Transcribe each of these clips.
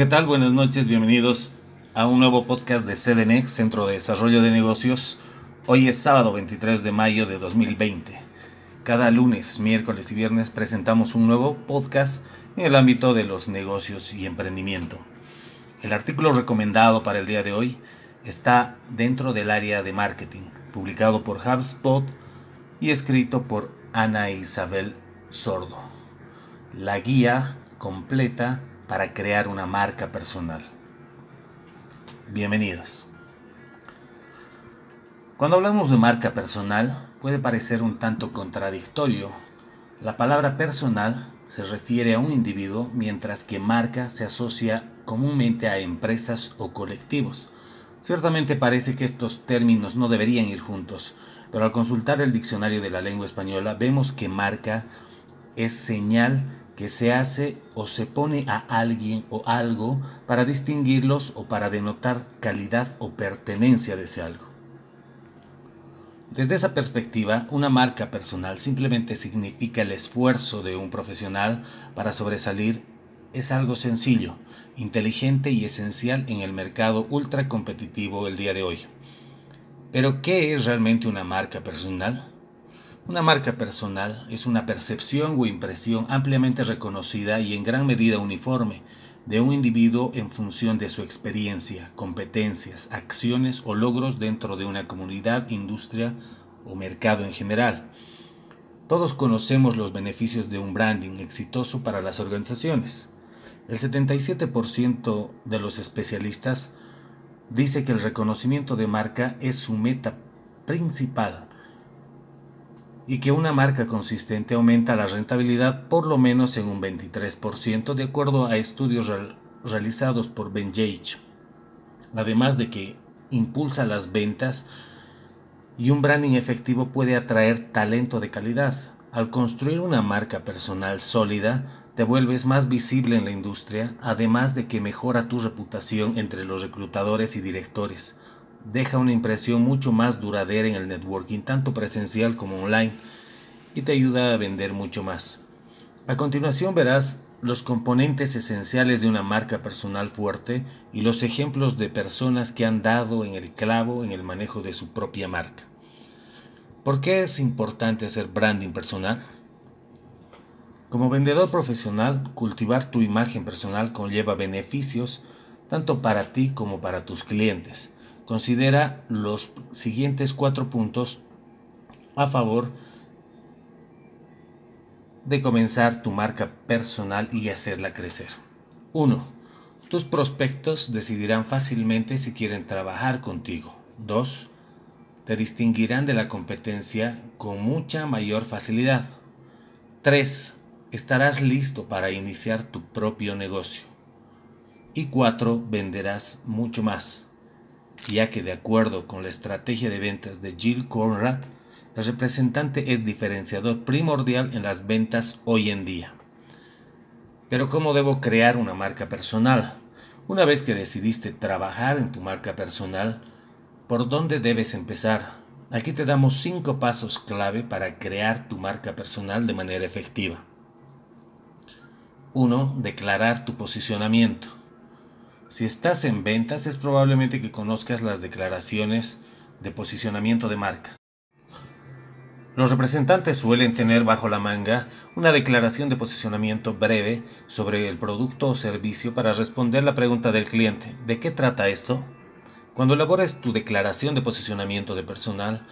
¿qué tal? Buenas noches, bienvenidos a un nuevo podcast de CDNEX, Centro de Desarrollo de Negocios. Hoy es sábado 23 de mayo de 2020. Cada lunes, miércoles y viernes presentamos un nuevo podcast en el ámbito de los negocios y emprendimiento. El artículo recomendado para el día de hoy está dentro del área de marketing, publicado por HubSpot y escrito por Ana Isabel Sordo. La guía completa para crear una marca personal. Bienvenidos. Cuando hablamos de marca personal, puede parecer un tanto contradictorio. La palabra personal se refiere a un individuo, mientras que marca se asocia comúnmente a empresas o colectivos. Ciertamente parece que estos términos no deberían ir juntos, pero al consultar el diccionario de la lengua española vemos que marca es señal que se hace o se pone a alguien o algo para distinguirlos o para denotar calidad o pertenencia de ese algo. Desde esa perspectiva, una marca personal simplemente significa el esfuerzo de un profesional para sobresalir. Es algo sencillo, inteligente y esencial en el mercado ultra competitivo el día de hoy. Pero, ¿qué es realmente una marca personal? Una marca personal es una percepción o impresión ampliamente reconocida y en gran medida uniforme de un individuo en función de su experiencia, competencias, acciones o logros dentro de una comunidad, industria o mercado en general. Todos conocemos los beneficios de un branding exitoso para las organizaciones. El 77% de los especialistas dice que el reconocimiento de marca es su meta principal y que una marca consistente aumenta la rentabilidad por lo menos en un 23% de acuerdo a estudios realizados por Ben Jage. Además de que impulsa las ventas y un branding efectivo puede atraer talento de calidad. Al construir una marca personal sólida, te vuelves más visible en la industria, además de que mejora tu reputación entre los reclutadores y directores deja una impresión mucho más duradera en el networking, tanto presencial como online, y te ayuda a vender mucho más. A continuación verás los componentes esenciales de una marca personal fuerte y los ejemplos de personas que han dado en el clavo en el manejo de su propia marca. ¿Por qué es importante hacer branding personal? Como vendedor profesional, cultivar tu imagen personal conlleva beneficios tanto para ti como para tus clientes. Considera los siguientes cuatro puntos a favor de comenzar tu marca personal y hacerla crecer. 1. Tus prospectos decidirán fácilmente si quieren trabajar contigo. 2. Te distinguirán de la competencia con mucha mayor facilidad. 3. Estarás listo para iniciar tu propio negocio. Y 4. Venderás mucho más ya que de acuerdo con la estrategia de ventas de Jill Conrad, el representante es diferenciador primordial en las ventas hoy en día. Pero ¿cómo debo crear una marca personal? Una vez que decidiste trabajar en tu marca personal, ¿por dónde debes empezar? Aquí te damos cinco pasos clave para crear tu marca personal de manera efectiva. 1. Declarar tu posicionamiento. Si estás en ventas es probablemente que conozcas las declaraciones de posicionamiento de marca. Los representantes suelen tener bajo la manga una declaración de posicionamiento breve sobre el producto o servicio para responder la pregunta del cliente. ¿De qué trata esto? Cuando elabores tu declaración de posicionamiento de personal,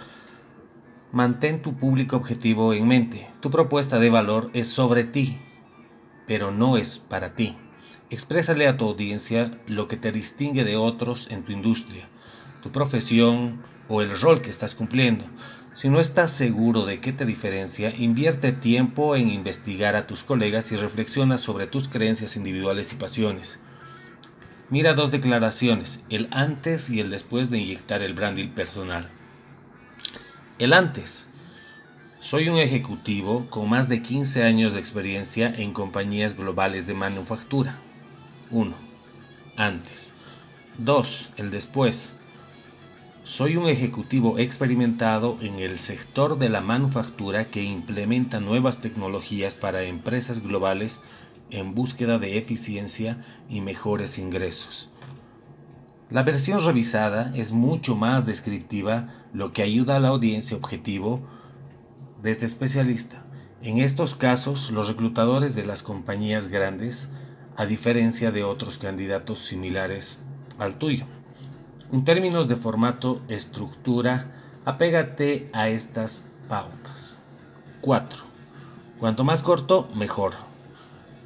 mantén tu público objetivo en mente. Tu propuesta de valor es sobre ti, pero no es para ti. Exprésale a tu audiencia lo que te distingue de otros en tu industria, tu profesión o el rol que estás cumpliendo. Si no estás seguro de qué te diferencia, invierte tiempo en investigar a tus colegas y reflexiona sobre tus creencias individuales y pasiones. Mira dos declaraciones, el antes y el después de inyectar el branding personal. El antes. Soy un ejecutivo con más de 15 años de experiencia en compañías globales de manufactura. 1. Antes. 2. El después. Soy un ejecutivo experimentado en el sector de la manufactura que implementa nuevas tecnologías para empresas globales en búsqueda de eficiencia y mejores ingresos. La versión revisada es mucho más descriptiva, lo que ayuda a la audiencia objetivo de este especialista. En estos casos, los reclutadores de las compañías grandes, a diferencia de otros candidatos similares al tuyo. En términos de formato, estructura, apégate a estas pautas. 4. Cuanto más corto, mejor.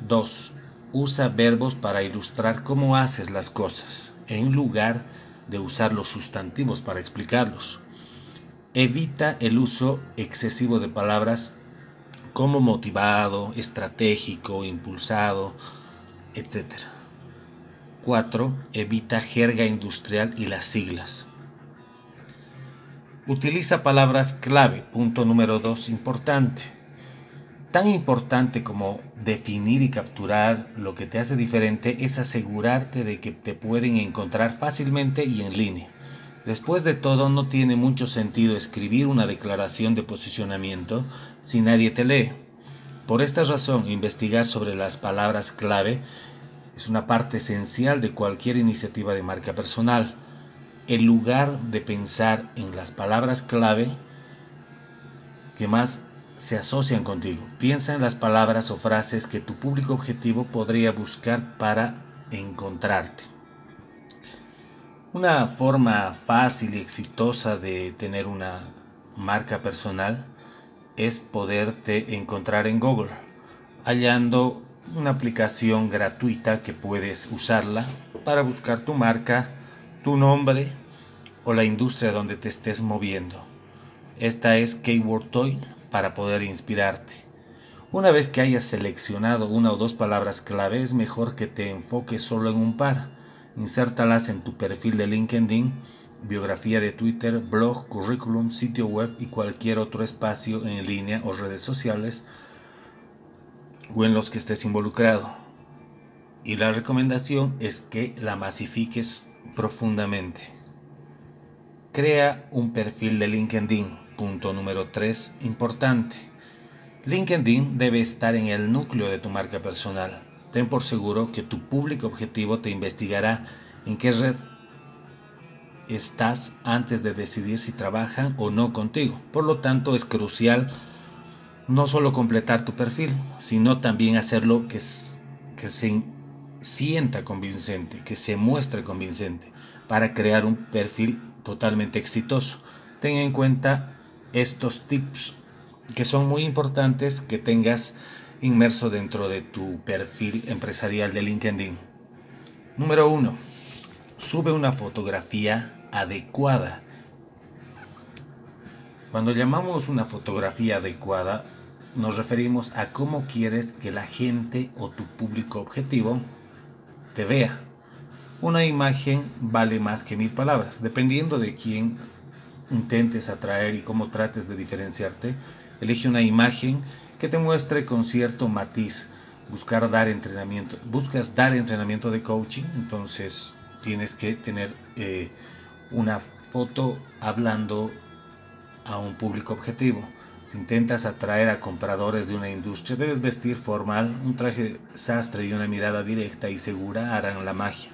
2. Usa verbos para ilustrar cómo haces las cosas, en lugar de usar los sustantivos para explicarlos. Evita el uso excesivo de palabras como motivado, estratégico, impulsado, etc. 4. Evita jerga industrial y las siglas. Utiliza palabras clave. Punto número 2. Importante. Tan importante como definir y capturar lo que te hace diferente es asegurarte de que te pueden encontrar fácilmente y en línea. Después de todo, no tiene mucho sentido escribir una declaración de posicionamiento si nadie te lee. Por esta razón, investigar sobre las palabras clave es una parte esencial de cualquier iniciativa de marca personal. En lugar de pensar en las palabras clave que más se asocian contigo, piensa en las palabras o frases que tu público objetivo podría buscar para encontrarte. Una forma fácil y exitosa de tener una marca personal es poderte encontrar en Google, hallando una aplicación gratuita que puedes usarla para buscar tu marca, tu nombre o la industria donde te estés moviendo. Esta es Keyword Toy para poder inspirarte. Una vez que hayas seleccionado una o dos palabras clave, es mejor que te enfoques solo en un par. Insértalas en tu perfil de LinkedIn, biografía de Twitter, blog, currículum, sitio web y cualquier otro espacio en línea o redes sociales o en los que estés involucrado. Y la recomendación es que la masifiques profundamente. Crea un perfil de LinkedIn. Punto número 3, importante. LinkedIn debe estar en el núcleo de tu marca personal. Ten por seguro que tu público objetivo te investigará en qué red estás antes de decidir si trabajan o no contigo. Por lo tanto, es crucial no solo completar tu perfil, sino también hacerlo que, se sienta convincente, que se muestre convincente, para crear un perfil totalmente exitoso. Ten en cuenta estos tips que son muy importantes que tengas inmerso dentro de tu perfil empresarial de LinkedIn. Número 1. Sube una fotografía adecuada cuando llamamos una fotografía adecuada, nos referimos a cómo quieres que la gente o tu público objetivo te vea. Una imagen vale más que mil palabras. Dependiendo de quién intentes atraer y cómo trates de diferenciarte, elige una imagen que te muestre con cierto matiz. Buscar dar entrenamiento. Buscas dar entrenamiento de coaching, entonces tienes que tener eh, una foto hablando a un público objetivo. Si intentas atraer a compradores de una industria, debes vestir formal, un traje sastre y una mirada directa y segura harán la magia.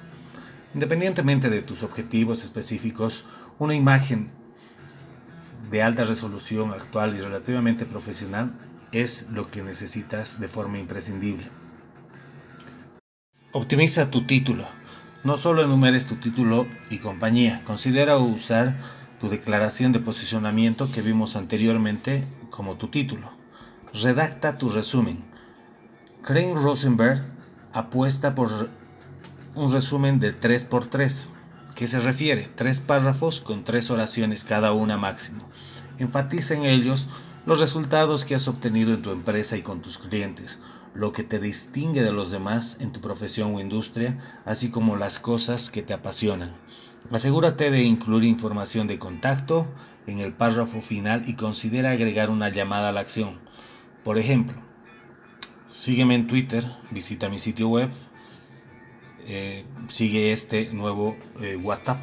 Independientemente de tus objetivos específicos, una imagen de alta resolución actual y relativamente profesional es lo que necesitas de forma imprescindible. Optimiza tu título. No solo enumeres tu título y compañía, considera usar tu declaración de posicionamiento que vimos anteriormente como tu título. Redacta tu resumen. Crane Rosenberg apuesta por un resumen de 3x3, que se refiere tres párrafos con tres oraciones cada una máximo. Enfatiza en ellos los resultados que has obtenido en tu empresa y con tus clientes, lo que te distingue de los demás en tu profesión o industria, así como las cosas que te apasionan. Asegúrate de incluir información de contacto en el párrafo final y considera agregar una llamada a la acción. Por ejemplo, sígueme en Twitter, visita mi sitio web, eh, sigue este nuevo eh, WhatsApp.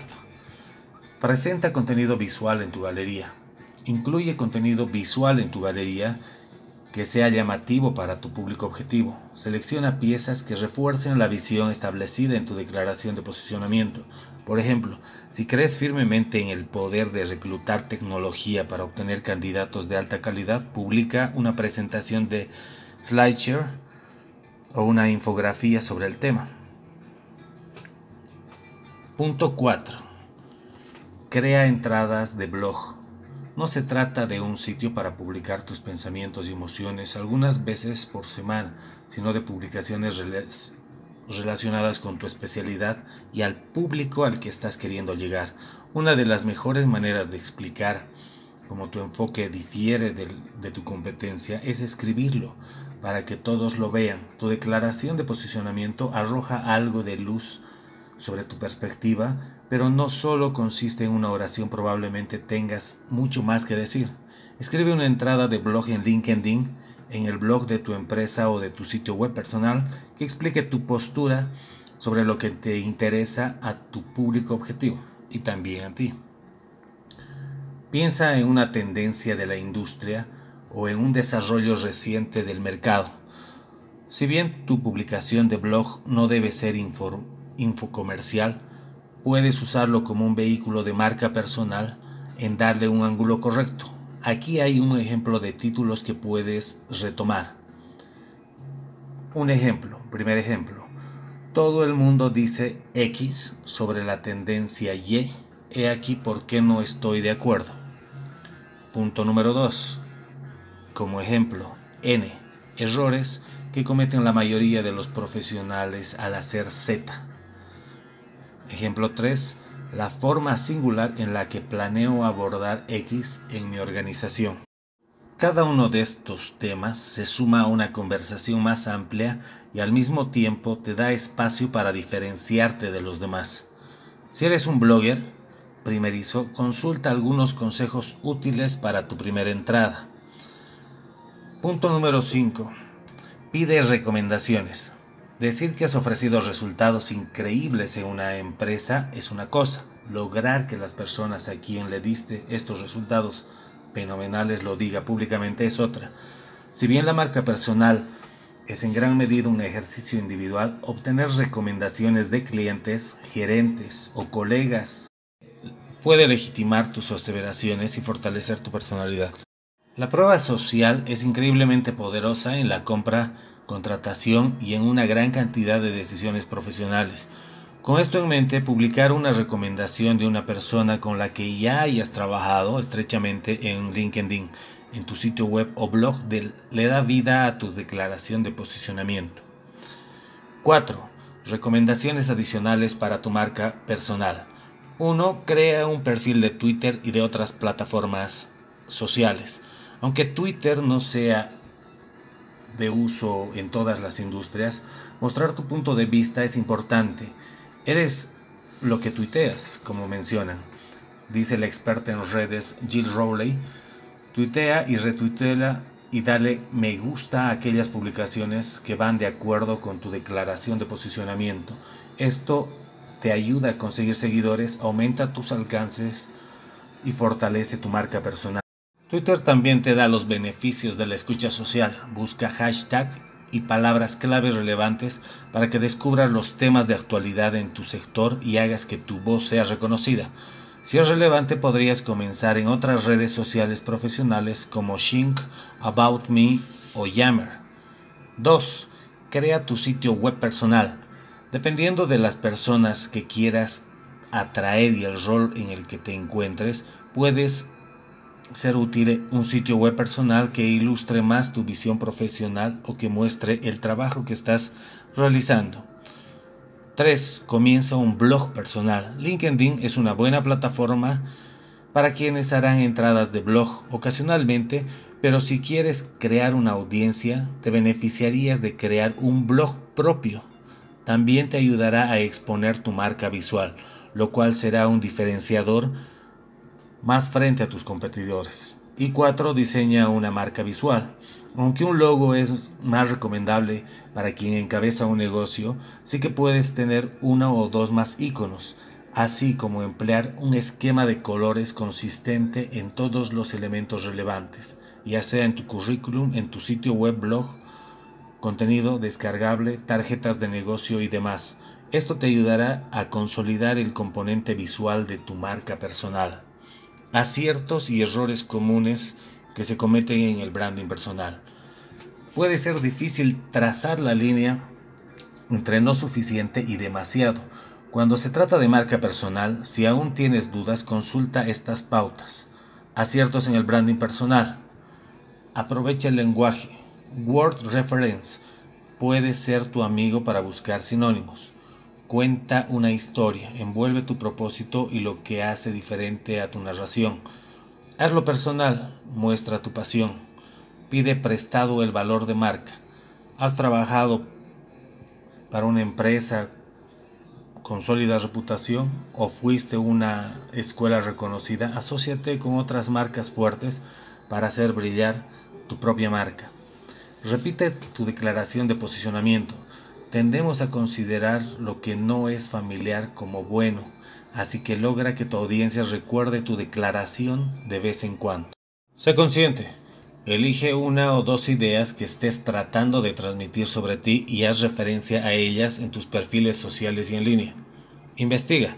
Presenta contenido visual en tu galería. Incluye contenido visual en tu galería que sea llamativo para tu público objetivo. Selecciona piezas que refuercen la visión establecida en tu declaración de posicionamiento. Por ejemplo, si crees firmemente en el poder de reclutar tecnología para obtener candidatos de alta calidad, publica una presentación de SlideShare o una infografía sobre el tema. Punto 4. Crea entradas de blog. No se trata de un sitio para publicar tus pensamientos y emociones algunas veces por semana, sino de publicaciones relacionadas con tu especialidad y al público al que estás queriendo llegar. Una de las mejores maneras de explicar cómo tu enfoque difiere de, tu competencia es escribirlo para que todos lo vean. Tu declaración de posicionamiento arroja algo de luz sobre tu perspectiva, pero no solo consiste en una oración, probablemente tengas mucho más que decir. Escribe una entrada de blog en LinkedIn en el blog de tu empresa o de tu sitio web personal que explique tu postura sobre lo que te interesa a tu público objetivo y también a ti. Piensa en una tendencia de la industria o en un desarrollo reciente del mercado. Si bien tu publicación de blog no debe ser infocomercial, puedes usarlo como un vehículo de marca personal en darle un ángulo correcto. Aquí hay un ejemplo de títulos que puedes retomar. Un ejemplo, primer ejemplo. Todo el mundo dice X sobre la tendencia Y. He aquí por qué no estoy de acuerdo. Punto número 2. Como ejemplo, N. Errores que cometen la mayoría de los profesionales al hacer Z. Ejemplo 3 la forma singular en la que planeo abordar X en mi organización. Cada uno de estos temas se suma a una conversación más amplia y al mismo tiempo te da espacio para diferenciarte de los demás. Si eres un blogger primerizo, consulta algunos consejos útiles para tu primera entrada. Punto número 5. Pide recomendaciones. Decir que has ofrecido resultados increíbles en una empresa es una cosa. Lograr que las personas a quien le diste estos resultados fenomenales lo diga públicamente es otra. Si bien la marca personal es en gran medida un ejercicio individual, obtener recomendaciones de clientes, gerentes o colegas puede legitimar tus aseveraciones y fortalecer tu personalidad. La prueba social es increíblemente poderosa en la compra contratación y en una gran cantidad de decisiones profesionales. Con esto en mente, publicar una recomendación de una persona con la que ya hayas trabajado estrechamente en LinkedIn, en tu sitio web o blog le da vida a tu declaración de posicionamiento. 4. Recomendaciones adicionales para tu marca personal. 1. Crea un perfil de Twitter y de otras plataformas sociales. Aunque Twitter no sea de uso en todas las industrias, mostrar tu punto de vista es importante. Eres lo que tuiteas, como mencionan. Dice la experta en redes Jill Rowley. Tuitea y retuitea y dale me gusta a aquellas publicaciones que van de acuerdo con tu declaración de posicionamiento. Esto te ayuda a conseguir seguidores, aumenta tus alcances y fortalece tu marca personal. Twitter también te da los beneficios de la escucha social. Busca hashtag y palabras clave relevantes para que descubras los temas de actualidad en tu sector y hagas que tu voz sea reconocida. Si es relevante, podrías comenzar en otras redes sociales profesionales como Shink, About Me o Yammer. 2. Crea tu sitio web personal. Dependiendo de las personas que quieras atraer y el rol en el que te encuentres, puedes ser útil un sitio web personal que ilustre más tu visión profesional o que muestre el trabajo que estás realizando. 3. Comienza un blog personal. LinkedIn es una buena plataforma para quienes harán entradas de blog ocasionalmente, pero si quieres crear una audiencia, te beneficiarías de crear un blog propio. También te ayudará a exponer tu marca visual, lo cual será un diferenciador más frente a tus competidores. Y 4. Diseña una marca visual. Aunque un logo es más recomendable para quien encabeza un negocio, sí que puedes tener uno o dos más iconos, así como emplear un esquema de colores consistente en todos los elementos relevantes. ya sea en tu currículum, en tu sitio web, blog, contenido descargable, tarjetas de negocio y demás. Esto te ayudará a consolidar el componente visual de tu marca personal. Aciertos y errores comunes que se cometen en el branding personal. Puede ser difícil trazar la línea entre no suficiente y demasiado. Cuando se trata de marca personal, si aún tienes dudas, consulta estas pautas. Aciertos en el branding personal. Aprovecha el lenguaje. Word reference puede ser tu amigo para buscar sinónimos. Cuenta una historia, envuelve tu propósito y lo que hace diferente a tu narración. Hazlo personal, muestra tu pasión. Pide prestado el valor de marca. ¿Has trabajado para una empresa con sólida reputación o fuiste una escuela reconocida? Asociate con otras marcas fuertes para hacer brillar tu propia marca. Repite tu declaración de posicionamiento. Tendemos a considerar lo que no es familiar como bueno, así que logra que tu audiencia recuerde tu declaración de vez en cuando. Sé consciente. Elige una o dos ideas que estés tratando de transmitir sobre ti y haz referencia a ellas en tus perfiles sociales y en línea. Investiga.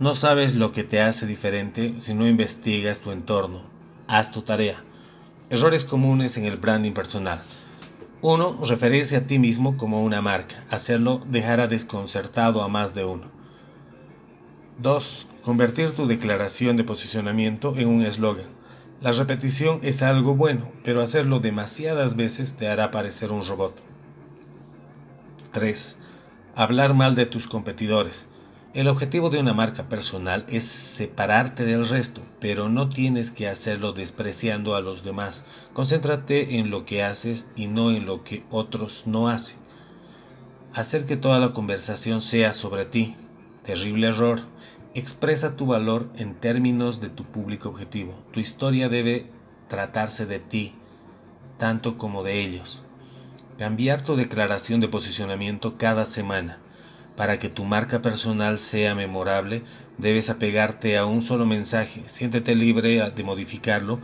No sabes lo que te hace diferente si no investigas tu entorno. Haz tu tarea. Errores comunes en el branding personal. 1. Referirse a ti mismo como una marca. Hacerlo dejará desconcertado a más de uno. 2. Convertir tu declaración de posicionamiento en un eslogan. La repetición es algo bueno, pero hacerlo demasiadas veces te hará parecer un robot. 3. Hablar mal de tus competidores. El objetivo de una marca personal es separarte del resto, pero no tienes que hacerlo despreciando a los demás. Concéntrate en lo que haces y no en lo que otros no hacen. Hacer que toda la conversación sea sobre ti. Terrible error. Expresa tu valor en términos de tu público objetivo. Tu historia debe tratarse de ti, tanto como de ellos. Cambiar tu declaración de posicionamiento cada semana. Para que tu marca personal sea memorable, debes apegarte a un solo mensaje. Siéntete libre de modificarlo,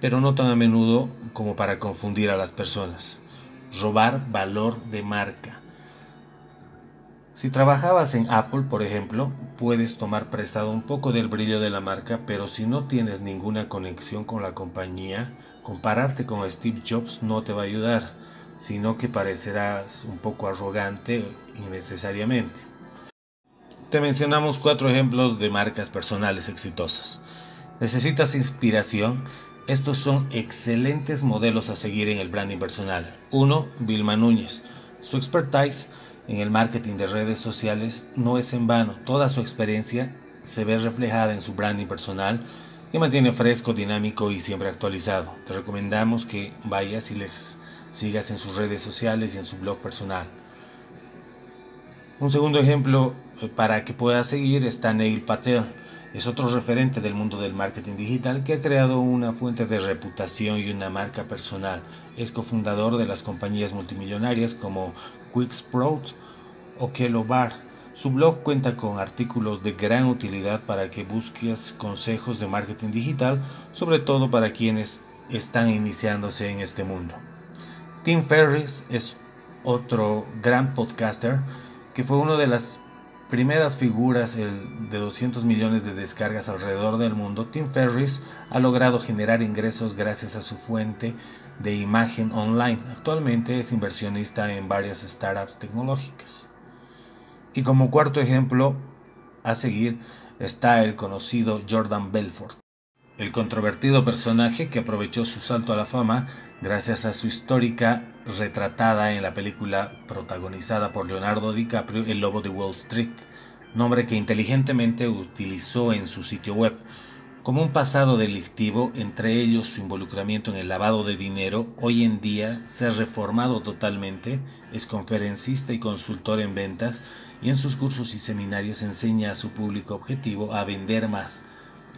pero no tan a menudo como para confundir a las personas. Robar valor de marca. Si trabajabas en Apple, por ejemplo, puedes tomar prestado un poco del brillo de la marca, pero si no tienes ninguna conexión con la compañía, compararte con Steve Jobs no te va a ayudar sino que parecerás un poco arrogante innecesariamente. Te mencionamos cuatro ejemplos de marcas personales exitosas. ¿Necesitas inspiración? Estos son excelentes modelos a seguir en el branding personal. 1. Vilma Núñez. Su expertise en el marketing de redes sociales no es en vano. Toda su experiencia se ve reflejada en su branding personal que mantiene fresco, dinámico y siempre actualizado. Te recomendamos que vayas y les sigas en sus redes sociales y en su blog personal. Un segundo ejemplo eh, para que puedas seguir está Neil Patel. Es otro referente del mundo del marketing digital que ha creado una fuente de reputación y una marca personal. Es cofundador de las compañías multimillonarias como Quicksprout o Kello Bar. Su blog cuenta con artículos de gran utilidad para que busques consejos de marketing digital, sobre todo para quienes están iniciándose en este mundo. Tim Ferriss es otro gran podcaster que fue una de las primeras figuras de 200 millones de descargas alrededor del mundo. Tim Ferriss ha logrado generar ingresos gracias a su fuente de imagen online. Actualmente es inversionista en varias startups tecnológicas. Y como cuarto ejemplo a seguir está el conocido Jordan Belfort el controvertido personaje que aprovechó su salto a la fama gracias a su histórica retratada en la película protagonizada por Leonardo DiCaprio, El Lobo de Wall Street, nombre que inteligentemente utilizó en su sitio web. Como un pasado delictivo, entre ellos su involucramiento en el lavado de dinero, hoy en día se ha reformado totalmente, es conferencista y consultor en ventas y en sus cursos y seminarios enseña a su público objetivo a vender más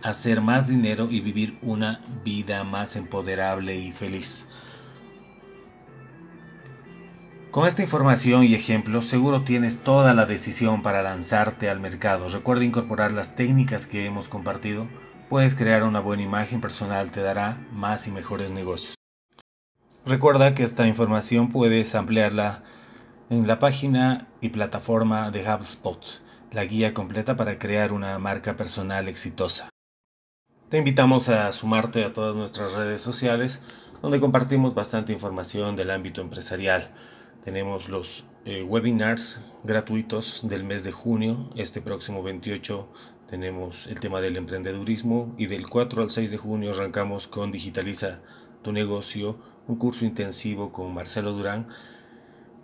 hacer más dinero y vivir una vida más empoderable y feliz. Con esta información y ejemplos seguro tienes toda la decisión para lanzarte al mercado. Recuerda incorporar las técnicas que hemos compartido puedes crear una buena imagen personal, te dará más y mejores negocios. Recuerda que esta información puedes ampliarla en la página y plataforma de HubSpot, la guía completa para crear una marca personal exitosa. Te invitamos a sumarte a todas nuestras redes sociales, donde compartimos bastante información del ámbito empresarial. Tenemos los eh, webinars gratuitos del mes de junio. Este próximo 28 tenemos el tema del emprendedurismo y del 4 al 6 de junio arrancamos con Digitaliza tu negocio, un curso intensivo con Marcelo Durán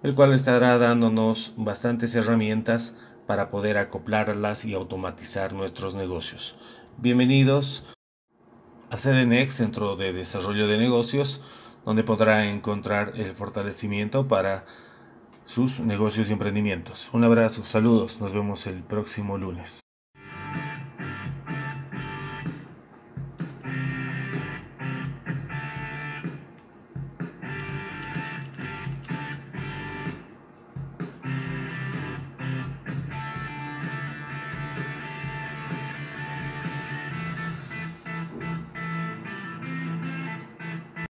el cual estará dándonos bastantes herramientas para poder acoplarlas y automatizar nuestros negocios. Bienvenidos a CDNEX, Centro de Desarrollo de Negocios, donde podrá encontrar el fortalecimiento para sus negocios y emprendimientos. Un abrazo, saludos, nos vemos el próximo lunes.